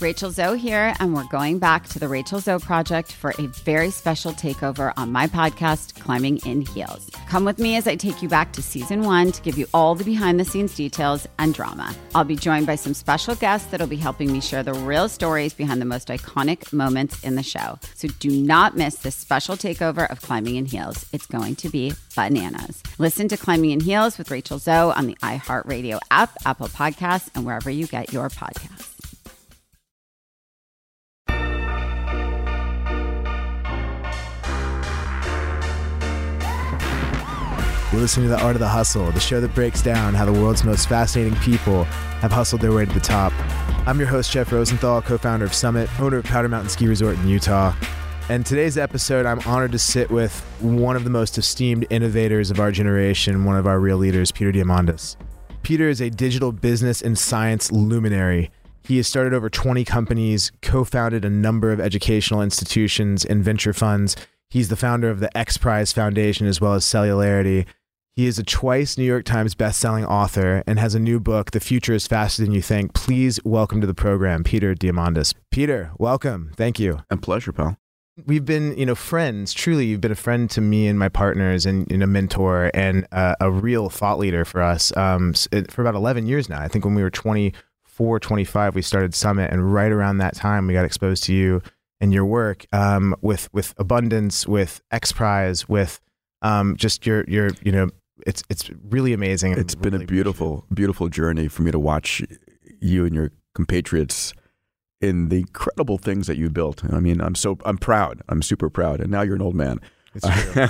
Rachel Zoe here, and we're going back to the Rachel Zoe Project for a very special takeover on my podcast, Climbing in Heels. Come with me as I take you back to season one to give you all the behind the scenes details and drama. I'll be joined by some special guests that'll be helping me share the real stories behind the most iconic moments in the show. So do not miss this special takeover of Climbing in Heels. It's going to be bananas. Listen to Climbing in Heels with Rachel Zoe on the iHeartRadio app, Apple Podcasts, and wherever you get your podcasts. You're listening to The Art of the Hustle, the show that breaks down how the world's most fascinating people have hustled their way to the top. I'm your host, Jeff Rosenthal, co founder of Summit, owner of Powder Mountain Ski Resort in Utah. And today's episode, I'm honored to sit with one of the most esteemed innovators of our generation, one of our real leaders, Peter Diamandis. Peter is a digital business and science luminary. He has started over 20 companies, co founded a number of educational institutions and venture funds. He's the founder of the X Prize Foundation as well as Celularity. He is a twice New York Times bestselling author and has a new book, The Future is Faster Than You Think. Please welcome to the program, Peter Diamandis. Peter, welcome. Thank you. A pleasure, pal. We've been, you know, friends. Truly, you've been a friend to me and my partners, and you know, mentor and uh, a real thought leader for us um, for about 11 years now. I think when we were 24, 25, we started Summit, and right around that time, we got exposed to you and your work um, with with abundance, with X Prize, with um, just your your you know it's it's really amazing. It's been a beautiful beautiful journey for me to watch you and your compatriots in the incredible things that you built. I mean, I'm so I'm proud. I'm super proud. And now you're an old man. It's true.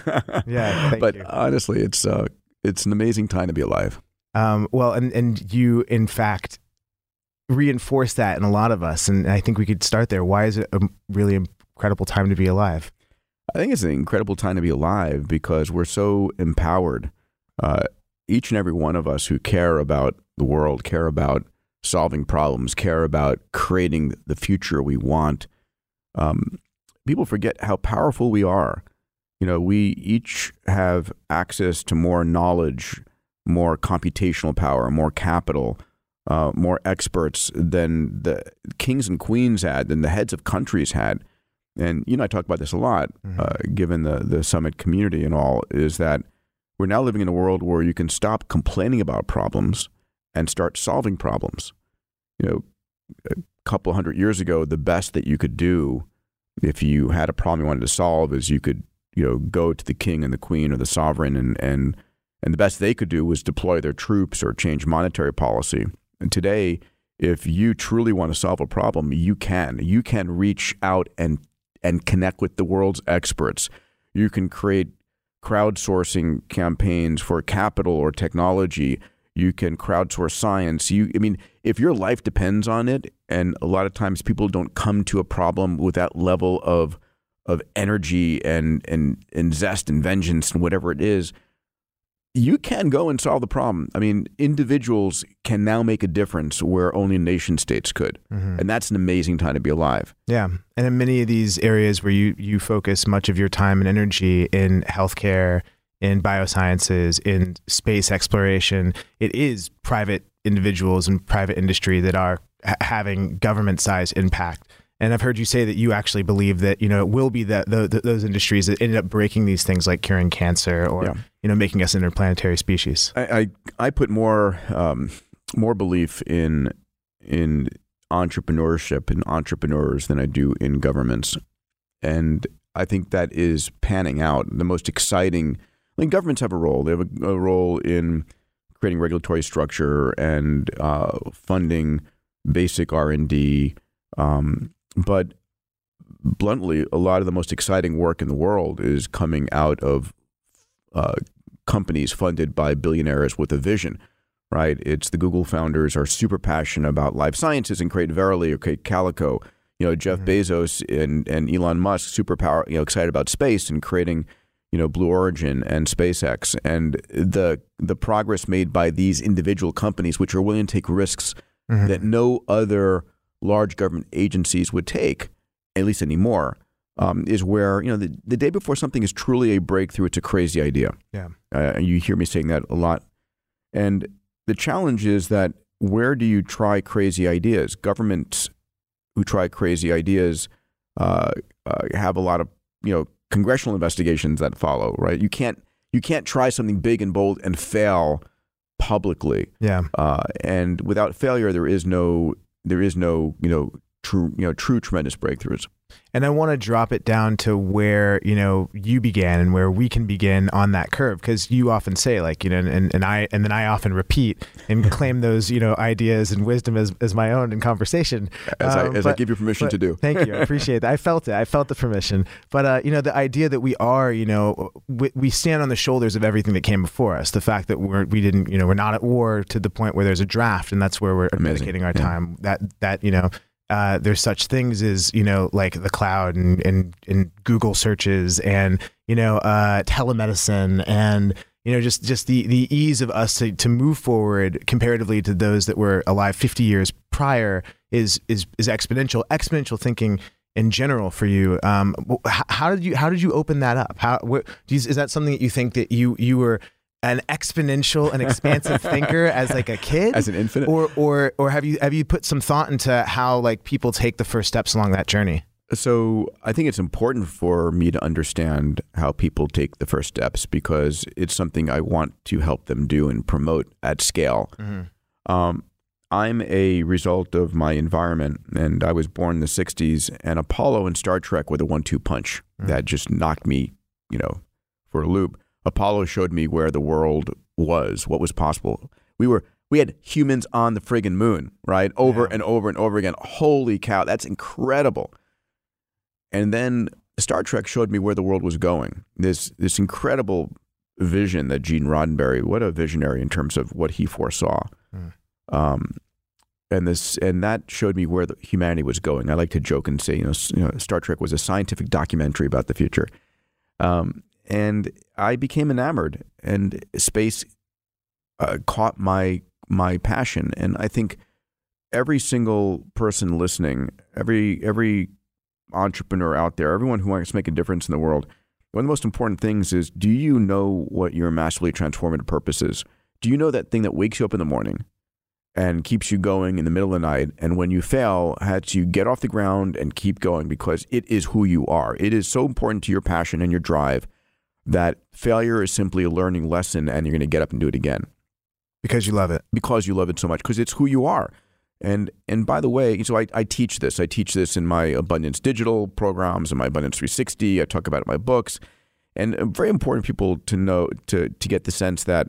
yeah, but you. honestly, it's uh, it's an amazing time to be alive. Um, well, and and you in fact reinforce that in a lot of us, and I think we could start there. Why is it a really incredible time to be alive? I think it's an incredible time to be alive because we're so empowered. Uh, each and every one of us who care about the world, care about solving problems, care about creating the future we want. Um, people forget how powerful we are. You know, we each have access to more knowledge, more computational power, more capital, uh, more experts than the kings and queens had, than the heads of countries had. And you and I talk about this a lot, mm-hmm. uh, given the the summit community and all, is that we're now living in a world where you can stop complaining about problems and start solving problems. You know, a couple hundred years ago, the best that you could do if you had a problem you wanted to solve is you could, you know, go to the king and the queen or the sovereign and and and the best they could do was deploy their troops or change monetary policy. And today, if you truly want to solve a problem, you can. You can reach out and and connect with the world's experts. You can create crowdsourcing campaigns for capital or technology. You can crowdsource science. You, I mean, if your life depends on it, and a lot of times people don't come to a problem with that level of of energy and and and zest and vengeance and whatever it is, you can go and solve the problem. I mean, individuals can now make a difference where only nation states could. Mm-hmm. And that's an amazing time to be alive. Yeah. And in many of these areas where you, you focus much of your time and energy in healthcare, in biosciences, in space exploration, it is private individuals and private industry that are ha- having government size impact. And I've heard you say that you actually believe that you know it will be that the, the, those industries that ended up breaking these things like curing cancer or yeah. you know making us interplanetary species. I I, I put more um, more belief in in entrepreneurship and entrepreneurs than I do in governments. And I think that is panning out. The most exciting, I mean, governments have a role. They have a, a role in creating regulatory structure and uh, funding basic R and D. Um, but bluntly, a lot of the most exciting work in the world is coming out of uh, companies funded by billionaires with a vision. Right? It's the Google founders are super passionate about life sciences and create Verily or create Calico. You know, Jeff mm-hmm. Bezos and, and Elon Musk, super power, you know, excited about space and creating you know Blue Origin and SpaceX and the the progress made by these individual companies which are willing to take risks mm-hmm. that no other large government agencies would take at least anymore um, is where you know the, the day before something is truly a breakthrough it's a crazy idea yeah uh, you hear me saying that a lot and the challenge is that where do you try crazy ideas governments who try crazy ideas uh, uh, have a lot of you know congressional investigations that follow, right? You can't you can't try something big and bold and fail publicly. Yeah. Uh, and without failure, there is no there is no you know true you know true tremendous breakthroughs. And I want to drop it down to where, you know, you began and where we can begin on that curve. Cause you often say like, you know, and, and I, and then I often repeat and claim those, you know, ideas and wisdom as, as my own in conversation. As, um, I, as but, I give you permission to do. thank you. I appreciate that. I felt it. I felt the permission. But, uh, you know, the idea that we are, you know, we, we stand on the shoulders of everything that came before us. The fact that we're, we didn't, you know, we're not at war to the point where there's a draft and that's where we're Amazing. dedicating our yeah. time. That, that, you know, uh, there's such things as you know like the cloud and, and, and Google searches and you know uh, telemedicine and you know just just the the ease of us to, to move forward comparatively to those that were alive 50 years prior is is is exponential exponential thinking in general for you. Um, how did you how did you open that up? How that something that you think that you you were an exponential and expansive thinker as like a kid? As an infant or or or have you have you put some thought into how like people take the first steps along that journey? So i think it's important for me to understand how people take the first steps because it's something i want to help them do and promote at scale. Mm-hmm. um, i'm a result of my environment and i was born in the 60s and apollo and star trek were the one-two punch mm-hmm. that just knocked me you know for a loop Apollo showed me where the world was, what was possible. We were we had humans on the friggin' moon, right? Over yeah. and over and over again. Holy cow, that's incredible. And then Star Trek showed me where the world was going. This this incredible vision that Gene Roddenberry, what a visionary in terms of what he foresaw. Mm. Um, and this and that showed me where the humanity was going. I like to joke and say, you know, you know Star Trek was a scientific documentary about the future. Um, and I became enamored, and space uh, caught my my passion. And I think every single person listening, every every entrepreneur out there, everyone who wants to make a difference in the world, one of the most important things is: Do you know what your massively transformative purpose is? Do you know that thing that wakes you up in the morning? and keeps you going in the middle of the night. And when you fail, has you get off the ground and keep going because it is who you are. It is so important to your passion and your drive that failure is simply a learning lesson and you're going to get up and do it again. Because you love it. Because you love it so much, because it's who you are. And and by the way, so I, I teach this. I teach this in my Abundance Digital programs and my Abundance 360. I talk about it in my books. And uh, very important people to know to to get the sense that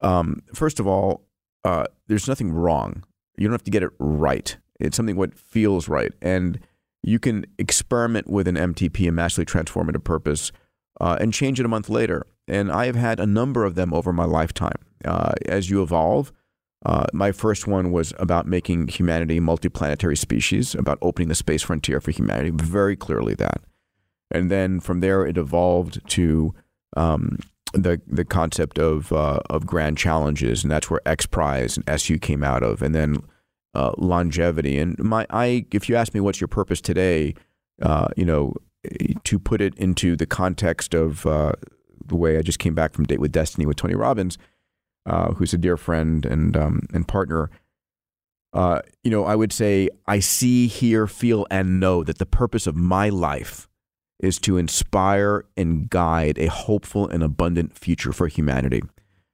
um, first of all, uh, there's nothing wrong. You don't have to get it right. It's something what feels right. And you can experiment with an MTP, a massively transformative purpose, uh, and change it a month later. And I have had a number of them over my lifetime. Uh, as you evolve, uh, my first one was about making humanity multiplanetary species, about opening the space frontier for humanity, very clearly that. And then from there, it evolved to um, the the concept of uh, of grand challenges, and that's where X Prize and SU came out of, and then uh, longevity. And my I, if you ask me what's your purpose today, uh, you know, to put it into the context of uh, the way I just came back from Date with Destiny with Tony Robbins, uh, who's a dear friend and um, and partner. Uh, you know, I would say I see, hear, feel, and know that the purpose of my life is to inspire and guide a hopeful and abundant future for humanity.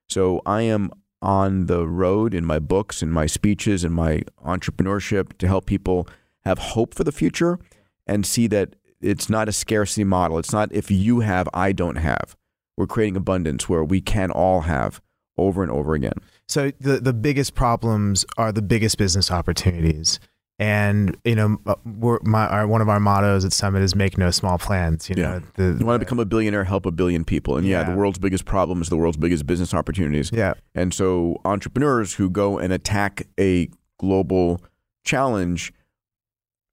So I am on the road in my books, in my speeches, in my entrepreneurship to help people have hope for the future and see that it's not a scarcity model. It's not if you have, I don't have. We're creating abundance where we can all have over and over again. So the the biggest problems are the biggest business opportunities. And you know, uh, we're, my our, one of our mottos at Summit is "Make no small plans." You know, the, you want to become a billionaire, help a billion people, and yeah, yeah, the world's biggest problem is the world's biggest business opportunities. Yeah, and so entrepreneurs who go and attack a global challenge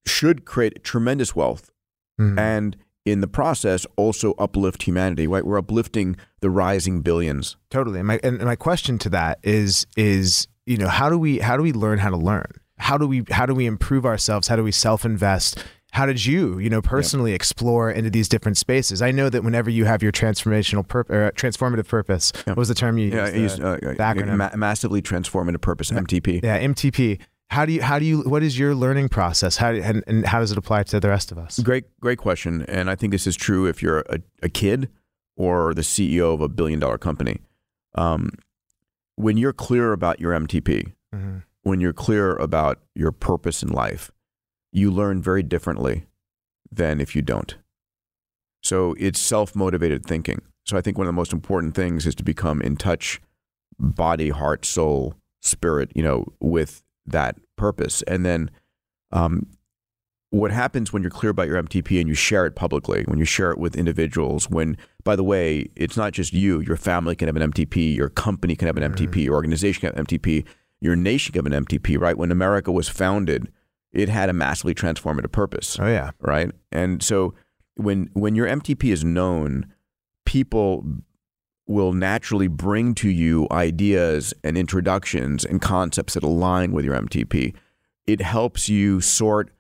should create tremendous wealth, mm-hmm. and in the process also uplift humanity. Right, we're uplifting the rising billions. Totally. And my and my question to that is is you know how do we how do we learn how to learn? How do we how do we improve ourselves? How do we self invest? How did you, you know, personally explore into these different spaces? I know that whenever you have your transformational purpose, or transformative purpose, what was the term you used? Yeah, I used uh, the acronym. Ma- massively transformative purpose, MTP. Yeah, MTP how do you how do you what is your learning process? How do, and, and how does it apply to the rest of us? Great great question. And i think this is true if you're a, a kid or the ceo of a billion dollar company. Um, when you're clear about your mtp mm-hmm. when you're clear about your purpose in life you learn very differently than if you don't. So it's self-motivated thinking. So i think one of the most important things is to become in touch body heart soul spirit you know with that purpose. And then um, what happens when you're clear about your MTP and you share it publicly, when you share it with individuals, when, by the way, it's not just you, your family can have an MTP, your company can have an MTP, mm-hmm. your organization can have an MTP, your nation can have an MTP, right? When America was founded, it had a massively transformative purpose. Oh, yeah. Right. And so when, when your MTP is known, people will naturally bring to you ideas and introductions and concepts that align with your MTP. It helps you sort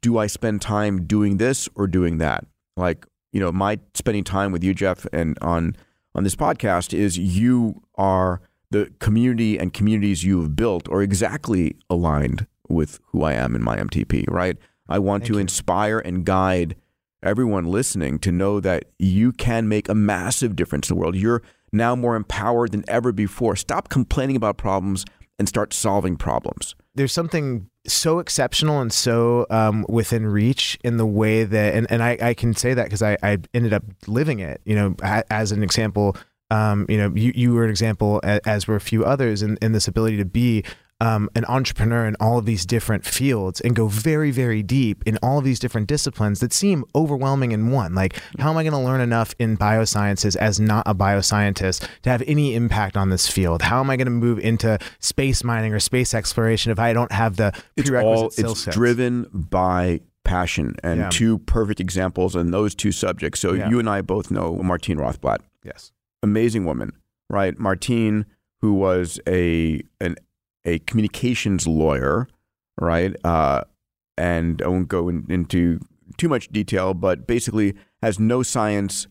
do I spend time doing this or doing that? Like, you know, my spending time with you, Jeff, and on on this podcast is you are the community and communities you have built are exactly aligned with who I am in my MTP, right? I want Thank to you. inspire and guide everyone listening to know that you can make a massive difference in the world. You're now more empowered than ever before. Stop complaining about problems and start solving problems. There's something so exceptional and so um, within reach in the way that, and, and I, I can say that because I, I ended up living it, you know, as an example. Um, you know, you, you were an example, as were a few others, in, in this ability to be um, an entrepreneur in all of these different fields and go very, very deep in all of these different disciplines that seem overwhelming in one. Like, how am I going to learn enough in biosciences as not a bioscientist to have any impact on this field? How am I going to move into space mining or space exploration if I don't have the prerequisite it's all, It's driven by passion and yeah. two perfect examples in those two subjects. So yeah. you and I both know Martine Rothblatt. Yes. Amazing woman, right? Martine, who was a an a communications lawyer, right? Uh, and I won't go in, into too much detail, but basically has no science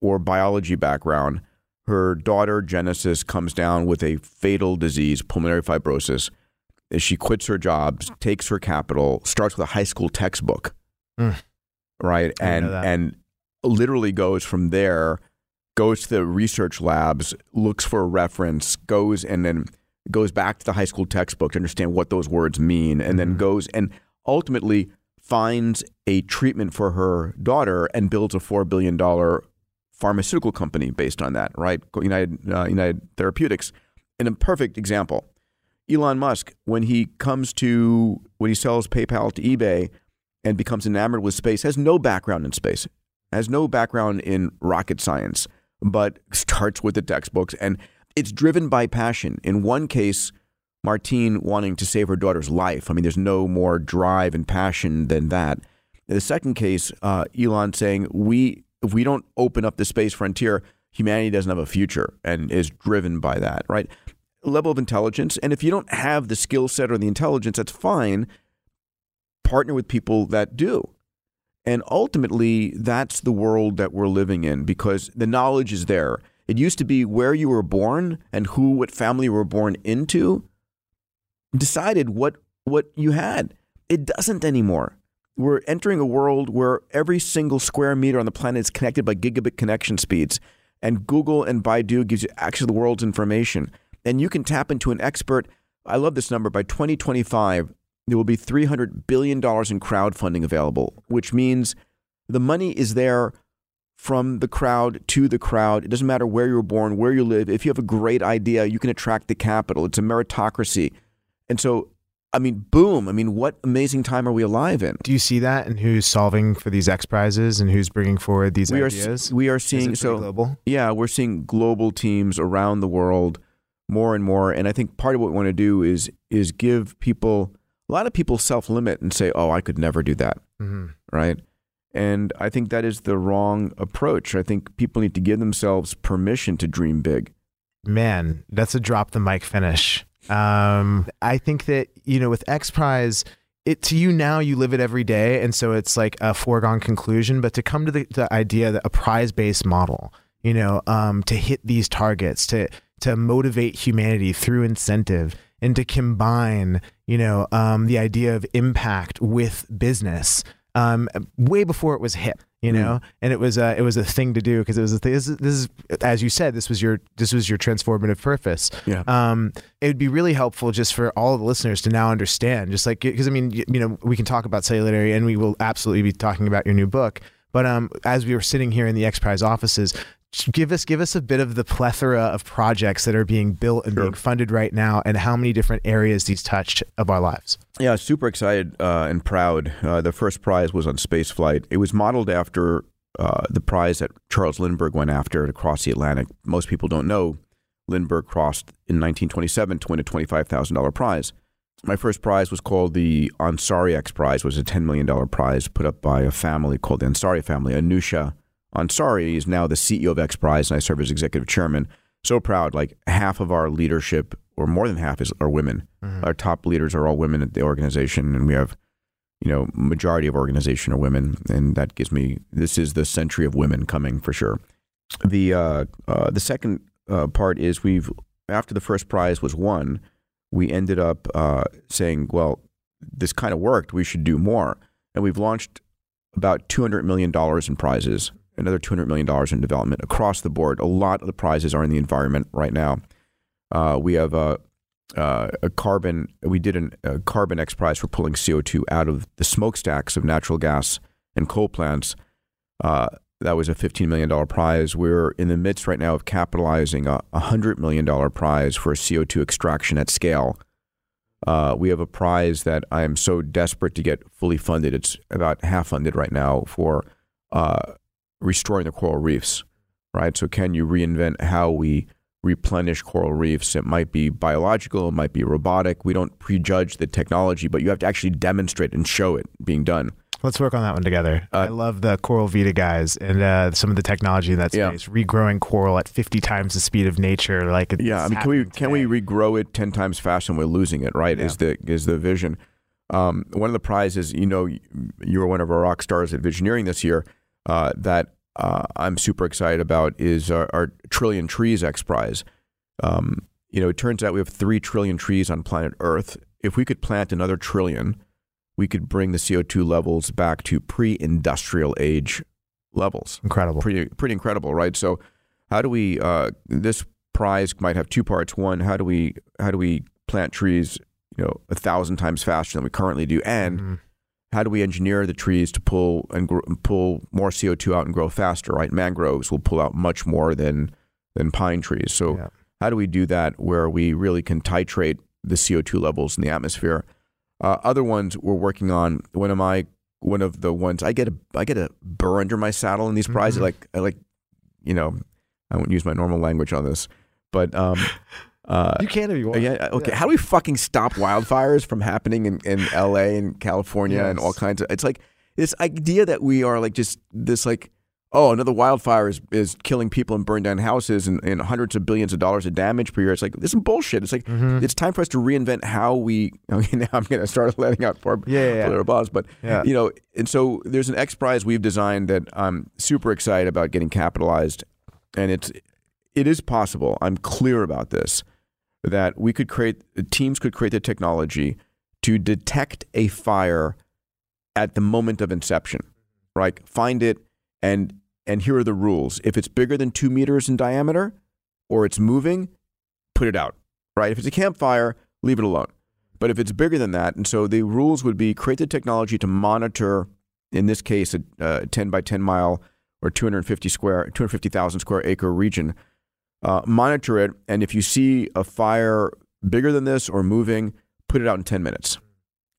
or biology background. Her daughter, Jenesis, comes down with a fatal disease, pulmonary fibrosis. She quits her job, takes her capital, starts with a high school textbook, mm. right? And and literally goes from there, goes to the research labs, looks for a reference, goes and then goes back to the high school textbook to understand what those words mean, and then mm-hmm. goes and ultimately finds a treatment for her daughter and builds a $4 billion pharmaceutical company based on that, right? United, uh, United Therapeutics. And a perfect example. Elon Musk, when he comes to, when he sells PayPal to eBay and becomes enamored with space, has no background in space, has no background in rocket science, but starts with the textbooks and it's driven by passion. In one case, Martine wanting to save her daughter's life. I mean, there's no more drive and passion than that. In the second case, uh, Elon saying, we if we don't open up the space frontier, humanity doesn't have a future and is driven by that, right? Level of intelligence. And if you don't have the skill set or the intelligence, that's fine. Partner with people that do. And ultimately, that's the world that we're living in because the knowledge is there. It used to be where you were born and who, what family you were born into, decided what what you had. It doesn't anymore. We're entering a world where every single square meter on the planet is connected by gigabit connection speeds, and Google and Baidu gives you access to the world's information. and you can tap into an expert. I love this number. By 2025, there will be $300 billion in crowdfunding available, which means the money is there from the crowd to the crowd. It doesn't matter where you were born, where you live. If you have a great idea, you can attract the capital. It's a meritocracy. And so, I mean, boom. I mean, what amazing time are we alive in? Do you see that and who's solving for these X prizes and who's bringing forward these we ideas? Are, we are seeing so global. Yeah, we're seeing global teams around the world more and more. And I think part of what we want to do is is give people a lot of people self limit and say, "Oh, I could never do that." Mhm. Right? And I think that is the wrong approach. I think people need to give themselves permission to dream big. Man, that's a drop the mic finish. Um, I think that you know with X Prize, it to you now you live it every day, and so it's like a foregone conclusion. But to come to the, the idea that a prize based model, you know, um, to hit these targets, to to motivate humanity through incentive, and to combine, you know, um, the idea of impact with business, um, way before it was hip, you know, and it was a, it was a thing to do because it was a thing. This is, this is, as you said, this was your this was your transformative purpose. Yeah. Um, it would be really helpful just for all of the listeners to now understand, just like because I mean, you, you know, we can talk about Celularity, and we will absolutely be talking about your new book. But um, as we were sitting here in the X Prize offices, give us give us a bit of the plethora of projects that are being built and being funded right now, and how many different areas these touched of our lives. Yeah, super excited uh, and proud. Uh, the first prize was on space flight. It was modeled after uh, the prize that Charles Lindbergh went after to cross the Atlantic. Most people don't know Lindbergh crossed in 1927 to win a $25,000 prize. My first prize was called the Ansari X Prize, was a $10 million prize put up by a family called the Ansari family. Anousheh Ansari is now the CEO of X Prize, and I serve as executive chairman. So proud. Like half of our leadership, or more than half, is are women. Our top leaders are all women at the organization, and we have, you know, majority of organization are women, and that gives me this is the century of women coming for sure. The uh, uh, the second uh, part is we've after the first prize was won, we ended up uh, saying, well, this kind of worked. We should do more, and we've launched about two hundred million dollars in prizes, another two hundred million dollars in development across the board. A lot of the prizes are in the environment right now. Uh, we have a, uh, a carbon. We did an, a carbon X prize for pulling CO two out of the smokestacks of natural gas and coal plants. Uh, that was a $15 million prize. We're in the midst right now of capitalizing a $100 million prize for CO2 extraction at scale. Uh, we have a prize that I am so desperate to get fully funded. It's about half funded right now for uh, restoring the coral reefs, right? So, can you reinvent how we replenish coral reefs? It might be biological, it might be robotic. We don't prejudge the technology, but you have to actually demonstrate and show it being done. Let's work on that one together. Uh, I love the Coral Vita guys and uh, some of the technology in that Yeah. space. Regrowing coral at 50 times the speed of nature. Like it's Yeah, I mean, can we happening can we regrow it ten times faster than we're losing it? Right? Is the is the vision? Um, one of the prizes, you know, you were one of our rock stars at Visioneering this year. Uh, that uh, I'm super excited about is our, our Trillion Trees X Prize. Um, you know, it turns out we have three trillion trees on planet Earth. If we could plant another trillion, we could bring the CO2 levels back to pre-industrial age levels incredible? pretty pretty incredible, right? So, how do we? Uh, this prize might have two parts. One, how do we how do we plant trees, you know, a thousand times faster than we currently do, and Mhm. How do we engineer the trees to pull and gr- pull more CO two out and grow faster? Right, mangroves will pull out much more than than pine trees. So, Yeah. how do we do that where we really can titrate the CO two levels in the atmosphere? Uh, other ones we're working on. One of my one of the ones I get a I get a burr under my saddle in these prizes. Mhm. Like I like, you know, I won't use my normal language on this, but um, uh, You can if you want. yeah, okay. How do we fucking stop wildfires from happening in, in L.A. and California and all kinds of? It's like this idea that we are like just this like. Oh, another wildfire is, is killing people and burning down houses and, and hundreds of billions of dollars of damage per year. It's like this is bullshit. It's like Mm-hmm. it's time for us to reinvent how we. Okay, now I'm going to start letting out for Yeah, yeah, yeah. bombs, but Yeah. you know, and so there's an X Prize we've designed that I'm super excited about getting capitalized, and it's it is possible. I'm clear about this that we could create teams could create the technology to detect a fire at the moment of inception, right? Find it and and here are the rules. If it's bigger than two meters in diameter or it's moving, put it out. right? If it's a campfire, leave it alone. But if it's bigger than that, and so the rules would be create the technology to monitor, in this case, a, a 10 by 10 mile or 250 square, 250,000 square acre region, uh, monitor it, and if you see a fire bigger than this or moving, put it out in 10 minutes,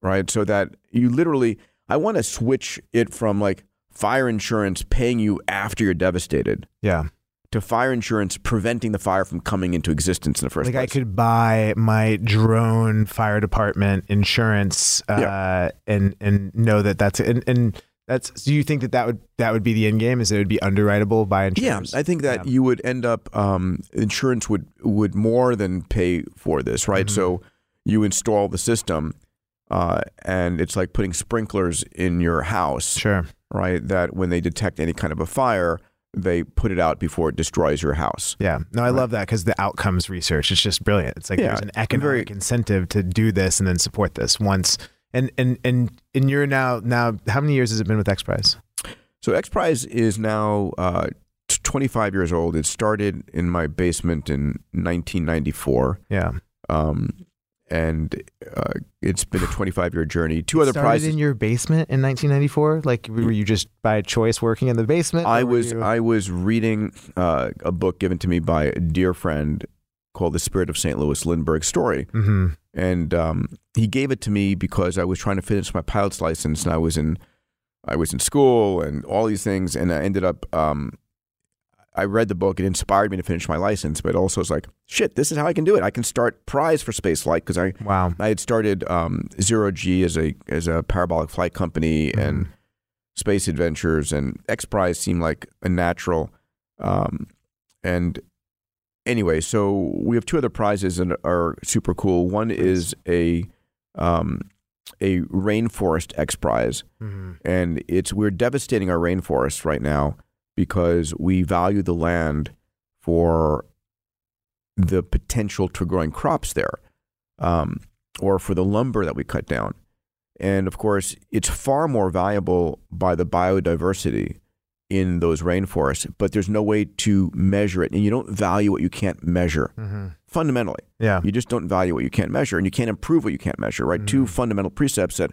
right? So that you literally, I want to switch it from like fire insurance paying you after you're devastated Yeah. to fire insurance preventing the fire from coming into existence in the first Like place. Like I could buy my drone fire department insurance uh, Yeah. and and know that that's and and that's. Do you think that that would that would be the end game? Is it would be underwritable by insurance? Yeah. I think that Yeah. you would end up um, insurance would would more than pay for this, right? Mm-hmm. So you install the system, uh, and it's like putting sprinklers in your house, Sure. right? That when they detect any kind of a fire, they put it out before it destroys your house. Yeah. No, I love that because the outcomes research it's just brilliant. It's like Yeah, there's an economic very- incentive to do this and then support this once. And and and and you're now now how many years has it been with XPRIZE? So X Prize is now uh, 25 years old. It started in my basement in 1994. Yeah. Um, and uh, it's been a 25 year journey. Two other Started prizes. in your basement in 1994. Like were you just by choice working in the basement? I was you- I was reading uh, a book given to me by a dear friend called The Spirit of St. Louis Lindbergh Story, Mhm. And um, he gave it to me because I was trying to finish my pilot's license, and I was in I was in school and all these things, and I ended up. Um, I read the book; it inspired me to finish my license, but also it's like, shit, this is how I can do it. I can start prize for space flight because I Wow. I had started um, Zero G as a as a parabolic flight company and space adventures, and X Prize seemed like a natural. Um, and anyway, so we have two other prizes that are super cool. One is a um, a rainforest X Prize, Mhm. and it's we're devastating our rainforests right now because we value the land for the potential to growing crops there, um, or for the lumber that we cut down, and of course, it's far more valuable by the biodiversity in those rainforests. But there's no way to measure it, and you don't value what you can't measure. Mhm. Fundamentally, Yeah. you just don't value what you can't measure, and you can't improve what you can't measure. Right? Two fundamental precepts that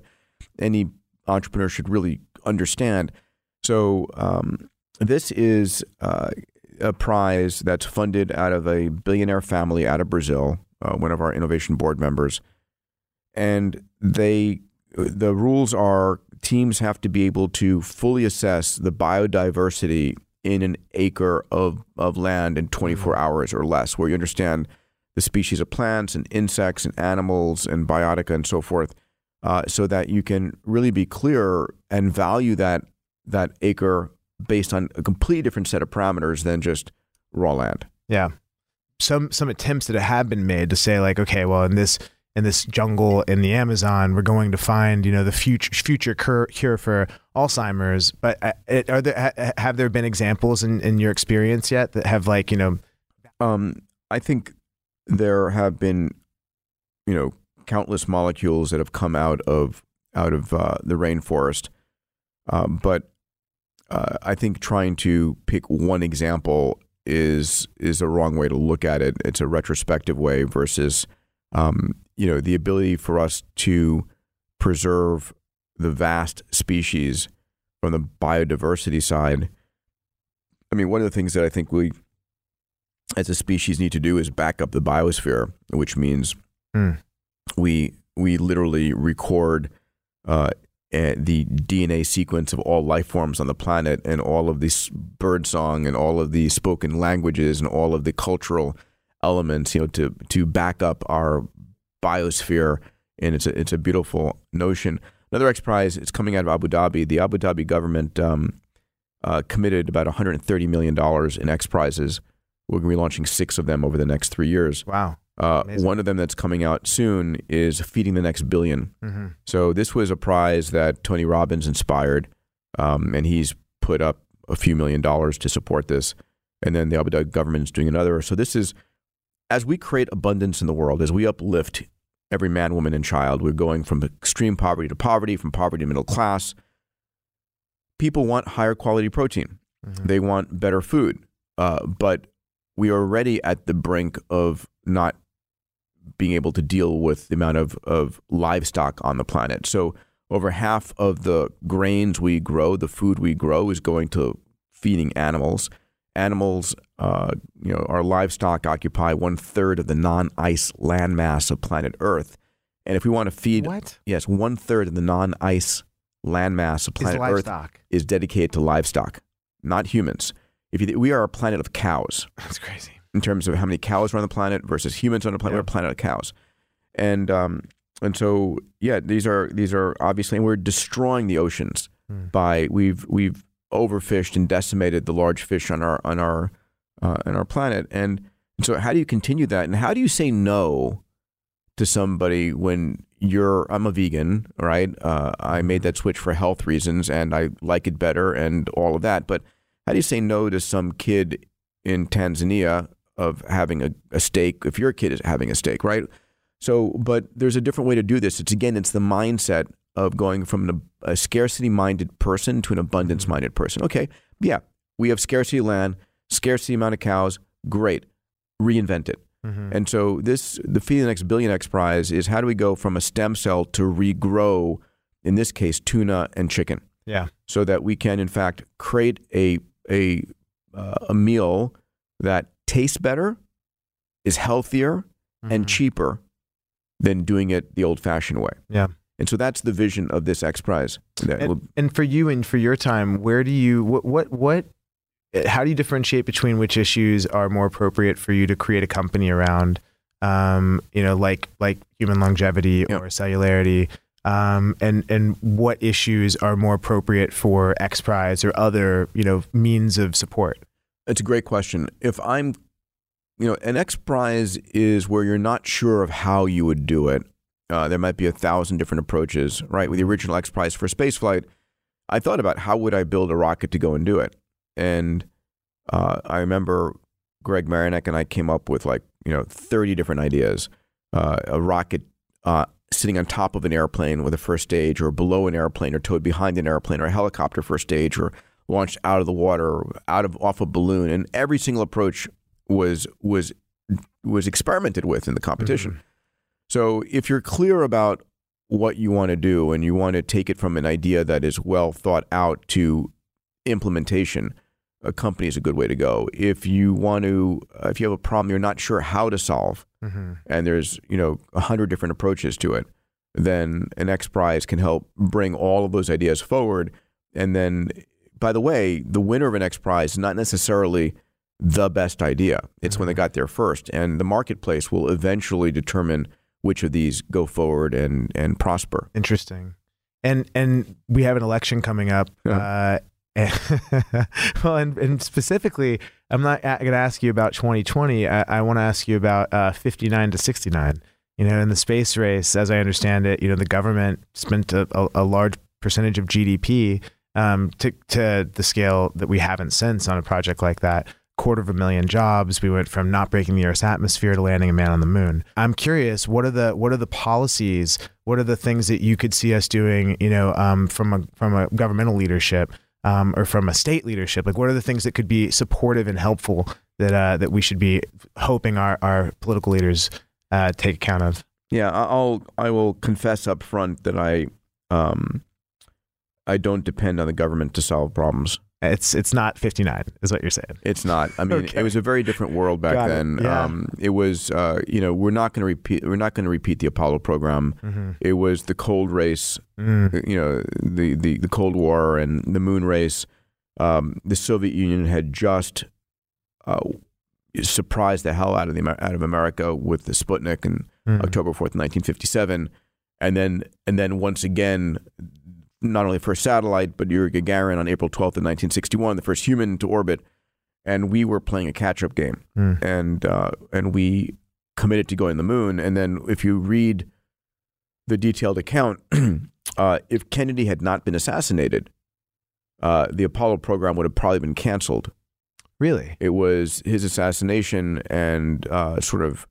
any entrepreneur should really understand. So um, this is uh, a prize that's funded out of a billionaire family out of Brazil, uh, one of our innovation board members, and they the rules are teams have to be able to fully assess the biodiversity in an acre of, of land in 24 hours or less, where you understand the species of plants and insects and animals and biotica and so forth, uh, so that you can really be clear and value that that acre based on a completely different set of parameters than just raw land. Yeah. Some some attempts that have been made to say like, okay, well, in this in this jungle in the Amazon, we're going to find you know the future future cure, cure for Alzheimer's. But uh, are there ha, have there been examples in, in your experience yet that have like you know Um, I think there have been, you know, countless molecules that have come out of out of uh, the rainforest, um, but uh, I think trying to pick one example is is the wrong way to look at it. It's a retrospective way versus, um, you know, the ability for us to preserve the vast species from the biodiversity side. I mean, one of the things that I think we as a species need to do is back up the biosphere, which means Hmm. we we literally record uh, the DNA sequence of all life forms on the planet and all of this bird song and all of the spoken languages and all of the cultural elements, you know, to to back up our biosphere. And it's a it's a beautiful notion. Another X Prize is coming out of Abu Dhabi. The Abu Dhabi government um, uh, committed about 130 million dollars in X Prizes. We're going to be launching six of them over the next three years. wow Uh, one of them that's coming out soon is Feeding the Next 1000000000 mm-hmm. So this was a prize that Tony Robbins inspired, um, and he's put up a few million dollars to support this. And then the Abu Dhabi government is doing another. So this is as we create abundance in the world, as we uplift every man, woman, and child, we're going from extreme poverty to poverty, from poverty to middle class. People want higher quality protein. They want better food. Uh, but we are already at the brink of not being able to deal with the amount of, of livestock on the planet. So over half of the grains we grow, the food we grow, is going to feeding animals. Animals, uh, you know, our livestock occupy one third of the non-ice landmass of planet Earth. And if we want to feed, What? yes, one third of the non-ice landmass of Is planet Earth livestock. is dedicated to livestock, not humans. If you, we are a planet of cows That's crazy. in terms of how many cows are on the planet versus humans on the planet. We're a planet of cows, and um, and so yeah, these are these are obviously, and we're destroying the oceans by we've we've overfished and decimated the large fish on our on our uh, on our planet, and so how do you continue that, and how do you say no to somebody when you're I'm a vegan, right? Uh, I made that switch for health reasons, and I like it better, and all of that, but how do you say no to some kid in Tanzania of having a, a steak if your kid is having a steak, right? So, but there's a different way to do this. It's again, it's the mindset of going from an, a scarcity minded person to an abundance minded mm-hmm. person. Okay, yeah, we have scarcity land, scarcity amount of cows, great, reinvent it. Mm-hmm. And so this, the Feed the Next Billion X Prize is how do we go from a stem cell to regrow, in this case, tuna and chicken Yeah. so that we can in fact create a a uh, a meal that tastes better, is healthier, and mm-hmm. cheaper than doing it the old-fashioned way. Yeah. And so that's the vision of this X Prize. And, and for you and for your time, where do you what what what how do you differentiate between which issues are more appropriate for you to create a company around? Um, you know, like like human longevity Yeah. or Celularity. Um, and and what issues are more appropriate for X Prize or other you know means of support? It's a great question. If I'm, you know, an X Prize is where you're not sure of how you would do it. Uh, there might be a thousand different approaches, right? With the original X Prize for spaceflight, I thought about how would I build a rocket to go and do it, and uh, I remember Gregg Maryniak and I came up with like you know 30 different ideas. Uh, a rocket uh, sitting on top of an airplane with a first stage, or below an airplane, or towed behind an airplane, or a helicopter first stage, or launched out of the water, out of off a balloon, and every single approach was was was experimented with in the competition. So if you're clear about what you want to do and you want to take it from an idea that is well thought out to implementation, a company is a good way to go. If you want to, uh, if you have a problem you're not sure how to solve, and there's you know a hundred different approaches to it, then an X Prize can help bring all of those ideas forward. And then, by the way, the winner of an X Prize is not necessarily the best idea. It's when they got there first, and the marketplace will eventually determine which of these go forward and and prosper. Interesting. And and we have an election coming up. Uh, well, and, and specifically, I'm not going to ask you about 2020. I, I want to ask you about uh, 59 to 69. You know, in the space race, as I understand it, you know, the government spent a, a, a large percentage of GDP um, to to the scale that we haven't since on a project like that. Quarter of a million jobs. We went from not breaking the Earth's atmosphere to landing a man on the moon. I'm curious, what are the what are the policies? What are the things that you could see us doing? You know, um, from a from a governmental leadership um, or from a state leadership. Like, what are the things that could be supportive and helpful that uh, that we should be hoping our our political leaders uh, take account of? Yeah, I'll I will confess up front that I um I don't depend on the government to solve problems. It's it's not 59, is what you're saying. It's not. I mean, Okay. it was a very different world back Got it. then. Yeah. Um, it was, uh, you know, we're not going to repeat. We're not going to repeat the Apollo program. Mm-hmm. It was the cold race. Mm. You know, the the the Cold War and the moon race. Um, the Soviet Union had just uh, surprised the hell out of the out of America with the Sputnik and Mm. October fourth, nineteen fifty seven, and then and then once again, not only first satellite, but Yuri Gagarin on April twelfth of nineteen sixty one, the first human to orbit, and we were playing a catch up game, Mm. and uh, and we committed to going to the moon, and then if you read the detailed account, uh, if Kennedy had not been assassinated, uh, the Apollo program would have probably been canceled Really? it was his assassination and uh, sort of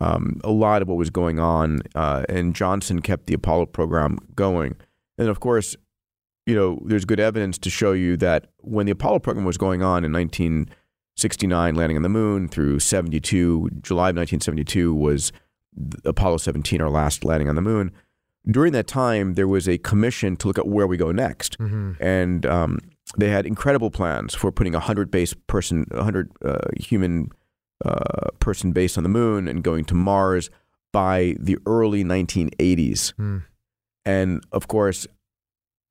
um, a lot of what was going on. Uh, and Johnson kept the Apollo program going. And of course, you know, there's good evidence to show you that when the Apollo program was going on in 1969, landing on the moon through 72, July of 1972 was Apollo 17, our last landing on the moon. During that time, there was a commission to look at where we go next, and um, they had incredible plans for putting a hundred base person, a hundred uh, human uh, person base on the moon, and going to Mars by the early 1980s. And of course,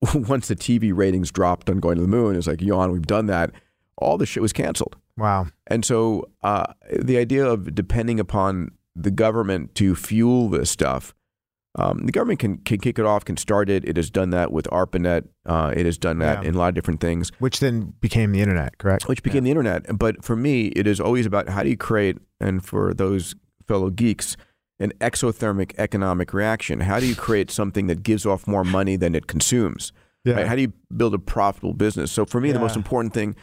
once the TV ratings dropped on going to the moon, it was like, yawn, we've done that. All the shit was canceled. Wow. And so uh, the idea of depending upon the government to fuel this stuff, um, the government can, can kick it off, can start it. It has done that with ARPANET. Uh, it has done that Yeah. in a lot of different things, Which then became the internet, correct? which became the internet. But for me, it is always about how do you create, and for those fellow geeks, an exothermic economic reaction. How do you create something that gives off more money than it consumes? Yeah. Right? How do you build a profitable business? So for me, the most important thing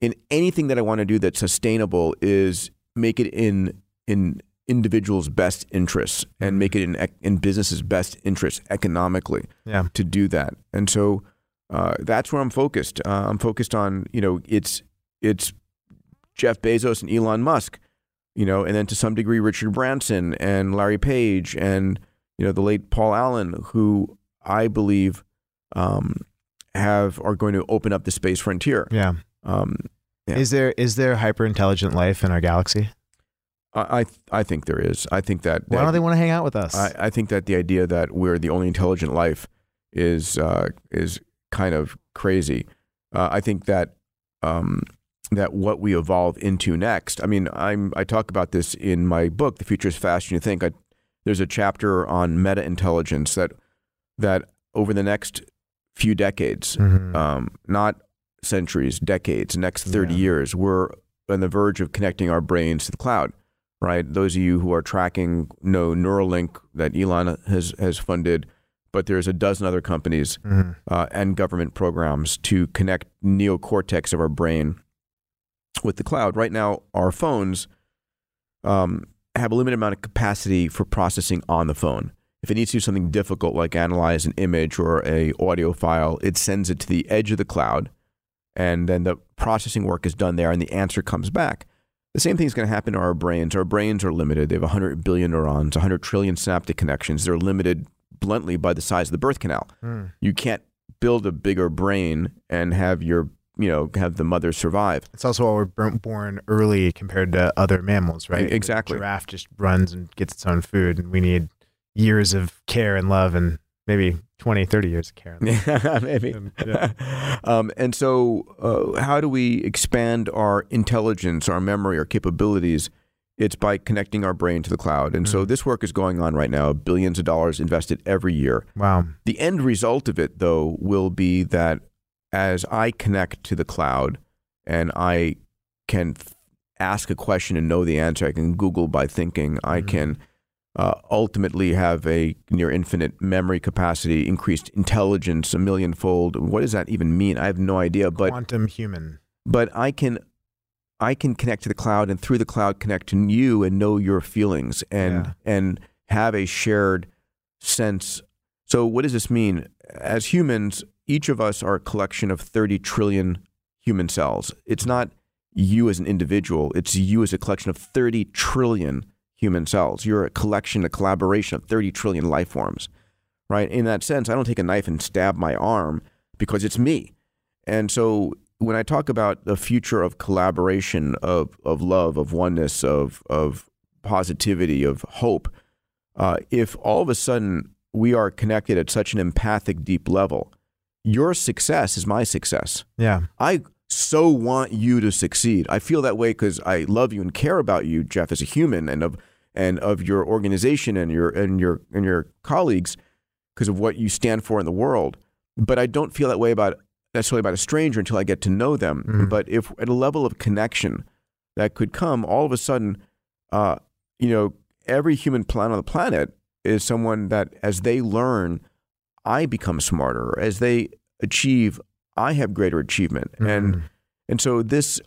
in anything that I want to do that's sustainable is make it in in individuals' best interests and make it in in businesses' best interests economically Yeah. to do that. And so uh, that's where I'm focused. Uh, I'm focused on you know it's it's Jeff Bezos and Elon Musk, you know, and then to some degree Richard Branson and Larry Page and you know the late Paul Allen, who I believe um, have are going to open up the space frontier. Yeah. Um, Yeah. Is there is there hyper intelligent life in our galaxy? I I, I think there is. I think that Why don't they want to hang out with us? I, I think that the idea that we're the only intelligent life is uh, is kind of crazy. Uh, I think that um, that what we evolve into next. I mean, I'm I talk about this in my book, "The Future Is Faster Than You Think." I, there's a chapter on meta intelligence that that over the next few decades, Mhm. um, not centuries, decades, next 30 Yeah. years, we're on the verge of connecting our brains to the cloud, right? Those of you who are tracking know Neuralink that Elon has, has funded, but there's a dozen other companies Mhm. uh, and government programs to connect neocortex of our brain with the cloud. Right now, our phones um, have a limited amount of capacity for processing on the phone. If it needs to do something difficult like analyze an image or a audio file, it sends it to the edge of the cloud, and then the processing work is done there, and the answer comes back. The same thing is going to happen to our brains. Our brains are limited. They have 100 billion neurons, 100 trillion synaptic connections. They're limited bluntly by the size of the birth canal. Mm. You can't build a bigger brain and have your, you know, have the mother survive. It's also why we're born early compared to other mammals, right? Exactly. The giraffe just runs and gets its own food, and we need years of care and love and maybe 20, 30 years of care. And. Yeah, maybe. Um, yeah. um, and so, uh, how do we expand our intelligence, our memory, our capabilities? It's by connecting our brain to the cloud. And so, this work is going on right now, billions of dollars invested every year. Wow. The end result of it, though, will be that as I connect to the cloud and I can ask a question and know the answer, I can Google by thinking, I can uh, ultimately have a near infinite memory capacity, increased intelligence a millionfold. What does that even mean? I have no idea. But Quantum human. but I can I can connect to the cloud and through the cloud connect to you and know your feelings and Yeah. and have a shared sense. So what does this mean? As humans, each of us are a collection of 30 trillion human cells. It's not you as an individual, it's you as a collection of 30 trillion human cells. You're a collection, a collaboration of 30 trillion life forms. Right? In that sense, I don't take a knife and stab my arm because it's me. And so when I talk about the future of collaboration, of, of love, of oneness, of, of positivity, of hope, uh, if all of a sudden we are connected at such an empathic, deep level, your success is my success. Yeah. I so want you to succeed. I feel that way because I love you and care about you, Jeff, as a human, and of and of your organization and your and your and your colleagues because of what you stand for in the world. But I don't feel that way about necessarily about a stranger until I get to know them. Mhm. But if at a level of connection that could come, all of a sudden, uh, you know, every human planet on the planet is someone that as they learn, I become smarter. As they achieve, I have greater achievement. And Mhm. and so this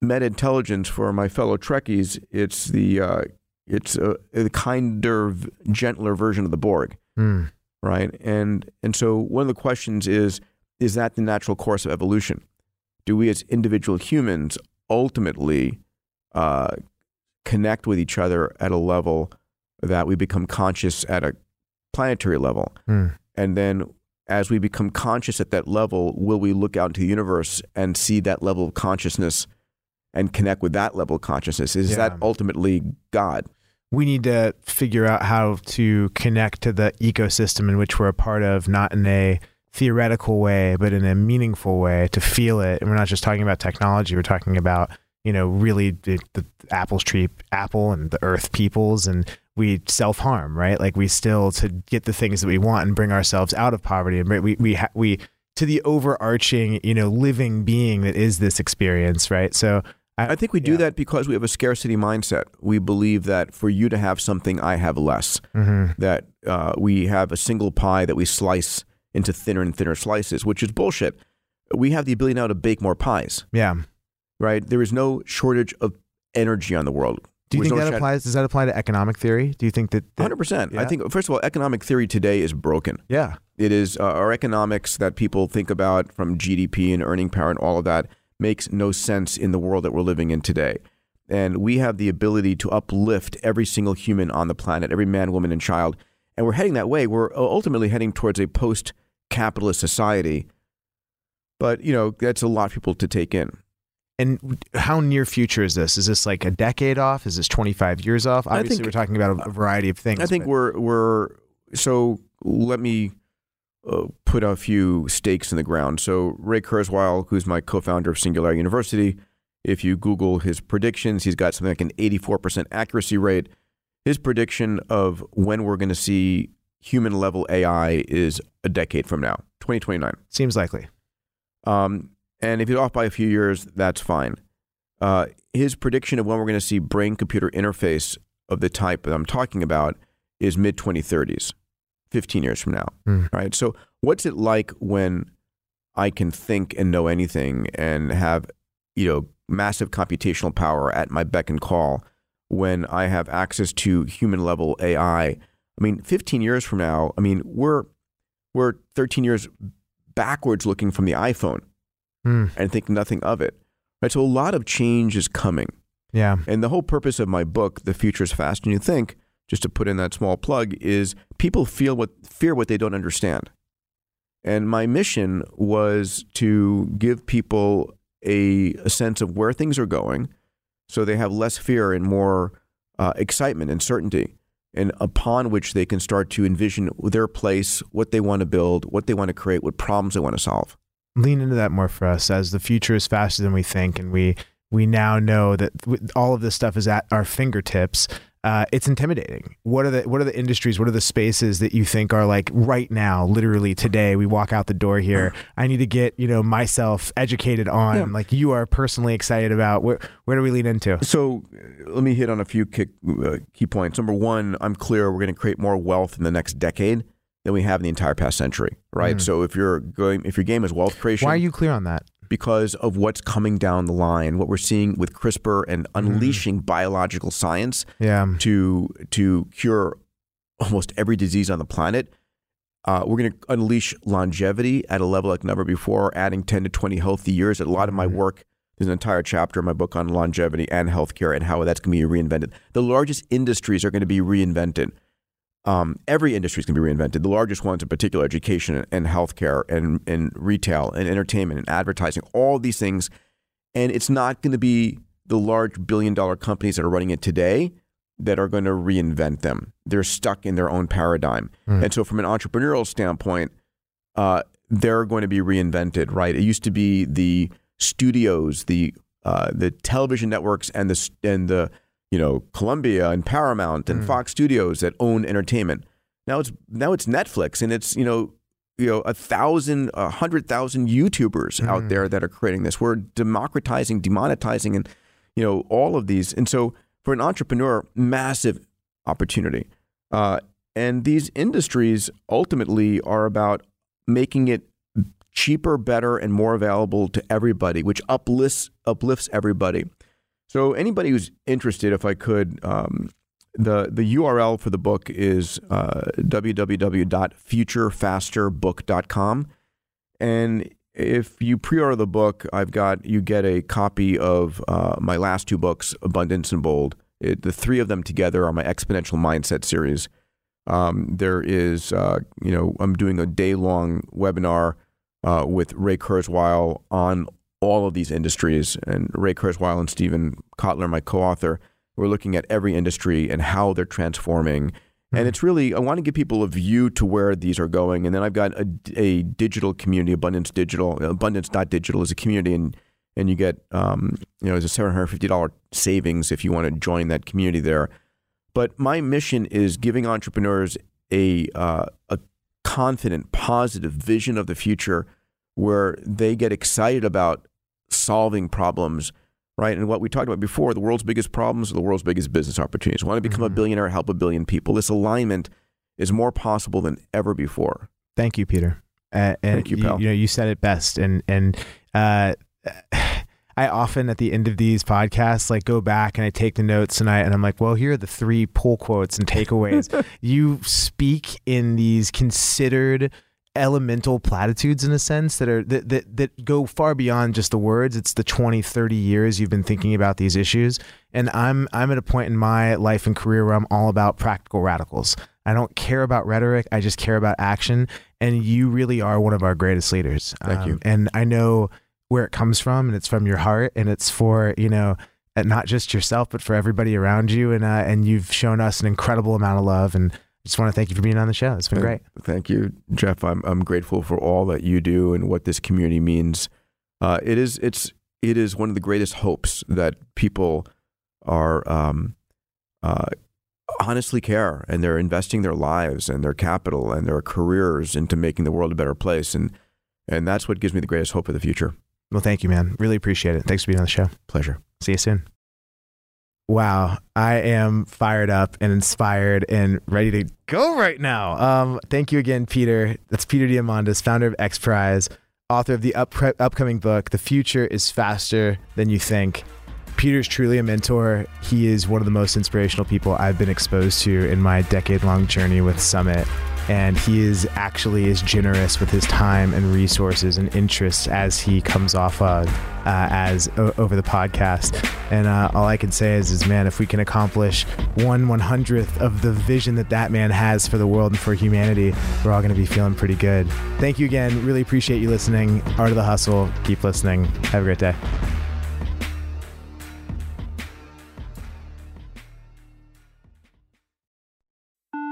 meta intelligence for my fellow Trekkies, it's the uh, it's a, a kinder, gentler version of the Borg, Mm. right? And and so one of the questions is is that the natural course of evolution? Do we as individual humans ultimately uh, connect with each other at a level that we become conscious at a planetary level. Mm. And then as we become conscious at that level, will we look out into the universe and see that level of consciousness and connect with that level of consciousness? Is Yeah. that ultimately God? we need to figure out how to connect to the ecosystem in which we're a part of, not in a theoretical way, but in a meaningful way to feel it. And we're not just talking about technology, we're talking about, you know, really the, the Apple's tree, Apple and the earth peoples. And we self harm, right? Like we still, to get the things that we want and bring ourselves out of poverty. And we, we, ha- we, to the overarching, you know, living being that is this experience, right? So I I think we do yeah. that because we have a scarcity mindset. We believe that for you to have something, I have less. Mhm. That uh, we have a single pie that we slice into thinner and thinner slices, which is bullshit. We have the ability now to bake more pies, yeah. right? There is no shortage of energy on the world. Do you think that applies? Does that apply to economic theory? Do you think that? that- Hundred percent. I think first of all, economic theory today is broken. Yeah. It is uh, our economics that people think about from GDP and earning power and all of that makes no sense in the world that we're living in today. And we have the ability to uplift every single human on the planet, every man, woman, and child. And we're heading that way. We're ultimately heading towards a post-capitalist society. But you know, that's a lot of people to take in. And how near future is this? Is this like a decade off? Is this 25 years off? I Obviously, think- we're talking about a, a variety of things. I think but- we're we're so. Let me uh, put a few stakes in the ground. So Ray Kurzweil, who's my co-founder of Singularity University, if you Google his predictions, he's got something like an 84% accuracy rate. His prediction of when we're going to see human level AI is a decade from now, 2029. seems likely. Um, and if he's off by a few years, that's fine. Uh, his prediction of when we're going to see brain computer interface of the type that I'm talking about is mid 2030s, 15 years from now. Hmm. Right. So, what's it like when I can think and know anything and have, you know, massive computational power at my beck and call when I have access to human level AI? I mean, 15 years from now, I mean, we're we're 13 years backwards looking from the iPhone Hmm. and think nothing of it. Right? So a lot of change is coming. Yeah. And the whole purpose of my book, The Future is Faster Than You Think, just to put in that small plug, is people feel what fear what they don't understand. And my mission was to give people a, a sense of where things are going so they have less fear and more uh, excitement and certainty, and upon which they can start to envision their place, what they want to build, what they want to create, what problems they want to solve. Lean into that more for us as the future is faster than we think, and we we now know that all of this stuff is at our fingertips. Uh, it's intimidating. What are the what are the industries? What are the spaces that you think are like right now, literally today? We walk out the door here. I need to get you know myself educated on. Yeah. Like you are personally excited about. Where where do we lean into? So let me hit on a few kick, uh, key points. Number one, I'm clear we're going to create more wealth in the next decade than we have in the entire past century. Right. Hmm. So if you're going, if your game is wealth creation, Why are you clear on that? because of what's coming down the line, what we're seeing with CRISPR and hmm. unleashing biological science Yeah. to to cure almost every disease on the planet. Uh, we're going to unleash longevity at a level like never before, adding 10 to 20 healthy years. A lot of my hmm. work, there's an entire chapter in my book on longevity and healthcare and how that's going to be reinvented. The largest industries are going to be reinvented. Um, every industry is going to be reinvented. The largest ones, in particular, education and healthcare and, and retail and entertainment and advertising, all these things. And it's not going to be the large billion dollar companies that are running it today that are going to reinvent them. They're stuck in their own paradigm. And so, from an entrepreneurial standpoint, uh, they're going to be reinvented, right? It used to be the studios, the uh, the television networks, and the and the you know Columbia and Paramount and Fox Studios that own entertainment. Now it's now it's Netflix, and it's you know you know a thousand, a hundred thousand YouTubers out there that are creating this. We're democratizing, demonetizing, and you know all of these. And so for an entrepreneur, massive opportunity. Uh, and these industries ultimately are about making it cheaper, better, and more available to everybody, which uplifts uplifts everybody. So anybody who's interested, if I could, um, the the URL for the book is uh, www.futurefasterbook.com, and if you pre-order the book, I've got you get a copy of uh, my last two books, Abundance and Bold. It, the three of them together are my exponential mindset series. Um, there is, uh, you know, I'm doing a day long webinar uh, with Ray Kurzweil on all of these industries, and Ray Kurzweil and Steven Kotler, my co-author, we're looking at every industry and how they're transforming. And mm-hmm. it's really, I want to give people a view to where these are going. And then I've got a, a digital community, Abundance Digital. Abundance.digital is a community, and and you get um, you know, it's a seven hundred fifty dollar savings if you want to join that community there. But my mission is giving entrepreneurs a uh, a confident, positive vision of the future where they get excited about solving problems, right? And what we talked about before, the world's biggest problems are the world's biggest business opportunities. Want to become mm-hmm. a billionaire, help a billion people. This alignment is more possible than ever before. Thank you, Peter. Uh, and Thank you, pal. You, you know, you said it best, and and uh, I often at the end of these podcasts like go back and I take the notes and I and I'm like, well, here are the three pull quotes and takeaways. you speak in these considered elemental platitudes in a sense that are that, that that go far beyond just the words. It's the 20 30 years you've been thinking about these issues. And i'm i'm at a point in my life and career where i'm all about practical radicals. I don't care about rhetoric. I just care about action. And you really are one of our greatest leaders. Thank um, you and i know where it comes from and it's from your heart and it's for you know not just yourself but for everybody around you. And uh, and you've shown us an incredible amount of love and just want to thank you for being on the show. It's been great. Thank you, Jeff. I'm I'm grateful for all that you do and what this community means. Uh, it is it's it is one of the greatest hopes that people are um, uh, honestly care and they're investing their lives and their capital and their careers into making the world a better place and and that's what gives me the greatest hope for the future. Well, thank you, man. Really appreciate it. Thanks for being on the show. Pleasure. See you soon. Wow, I am fired up and inspired and ready to go right now. Um, thank you again, Peter. That's Peter Diamandis, founder of X Prize, author of the up- upcoming book, The Future is Faster Than You Think. Peter's truly a mentor. He is one of the most inspirational people I've been exposed to in my decade long journey with Summit and he is actually as generous with his time and resources and interests as he comes off of uh, as o- over the podcast. And uh, all I can say is, is man, if we can accomplish one one hundredth of the vision that that man has for the world and for humanity, we're all going to be feeling pretty good. Thank you again. Really appreciate you listening. Art of the Hustle. Keep listening. Have a great day.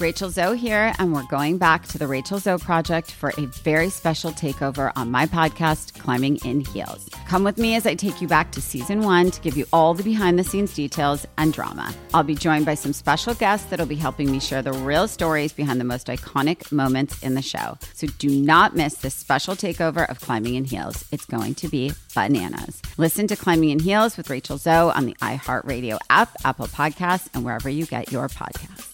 Rachel Zoe here, and we're going back to the Rachel Zoe Project for a very special takeover on my podcast, Climbing in Heels. Come with me as I take you back to season one to give you all the behind the scenes details and drama. I'll be joined by some special guests that'll be helping me share the real stories behind the most iconic moments in the show. So do not miss this special takeover of Climbing in Heels. It's going to be bananas. Listen to Climbing in Heels with Rachel Zoe on the iHeartRadio app, Apple Podcasts, and wherever you get your podcasts.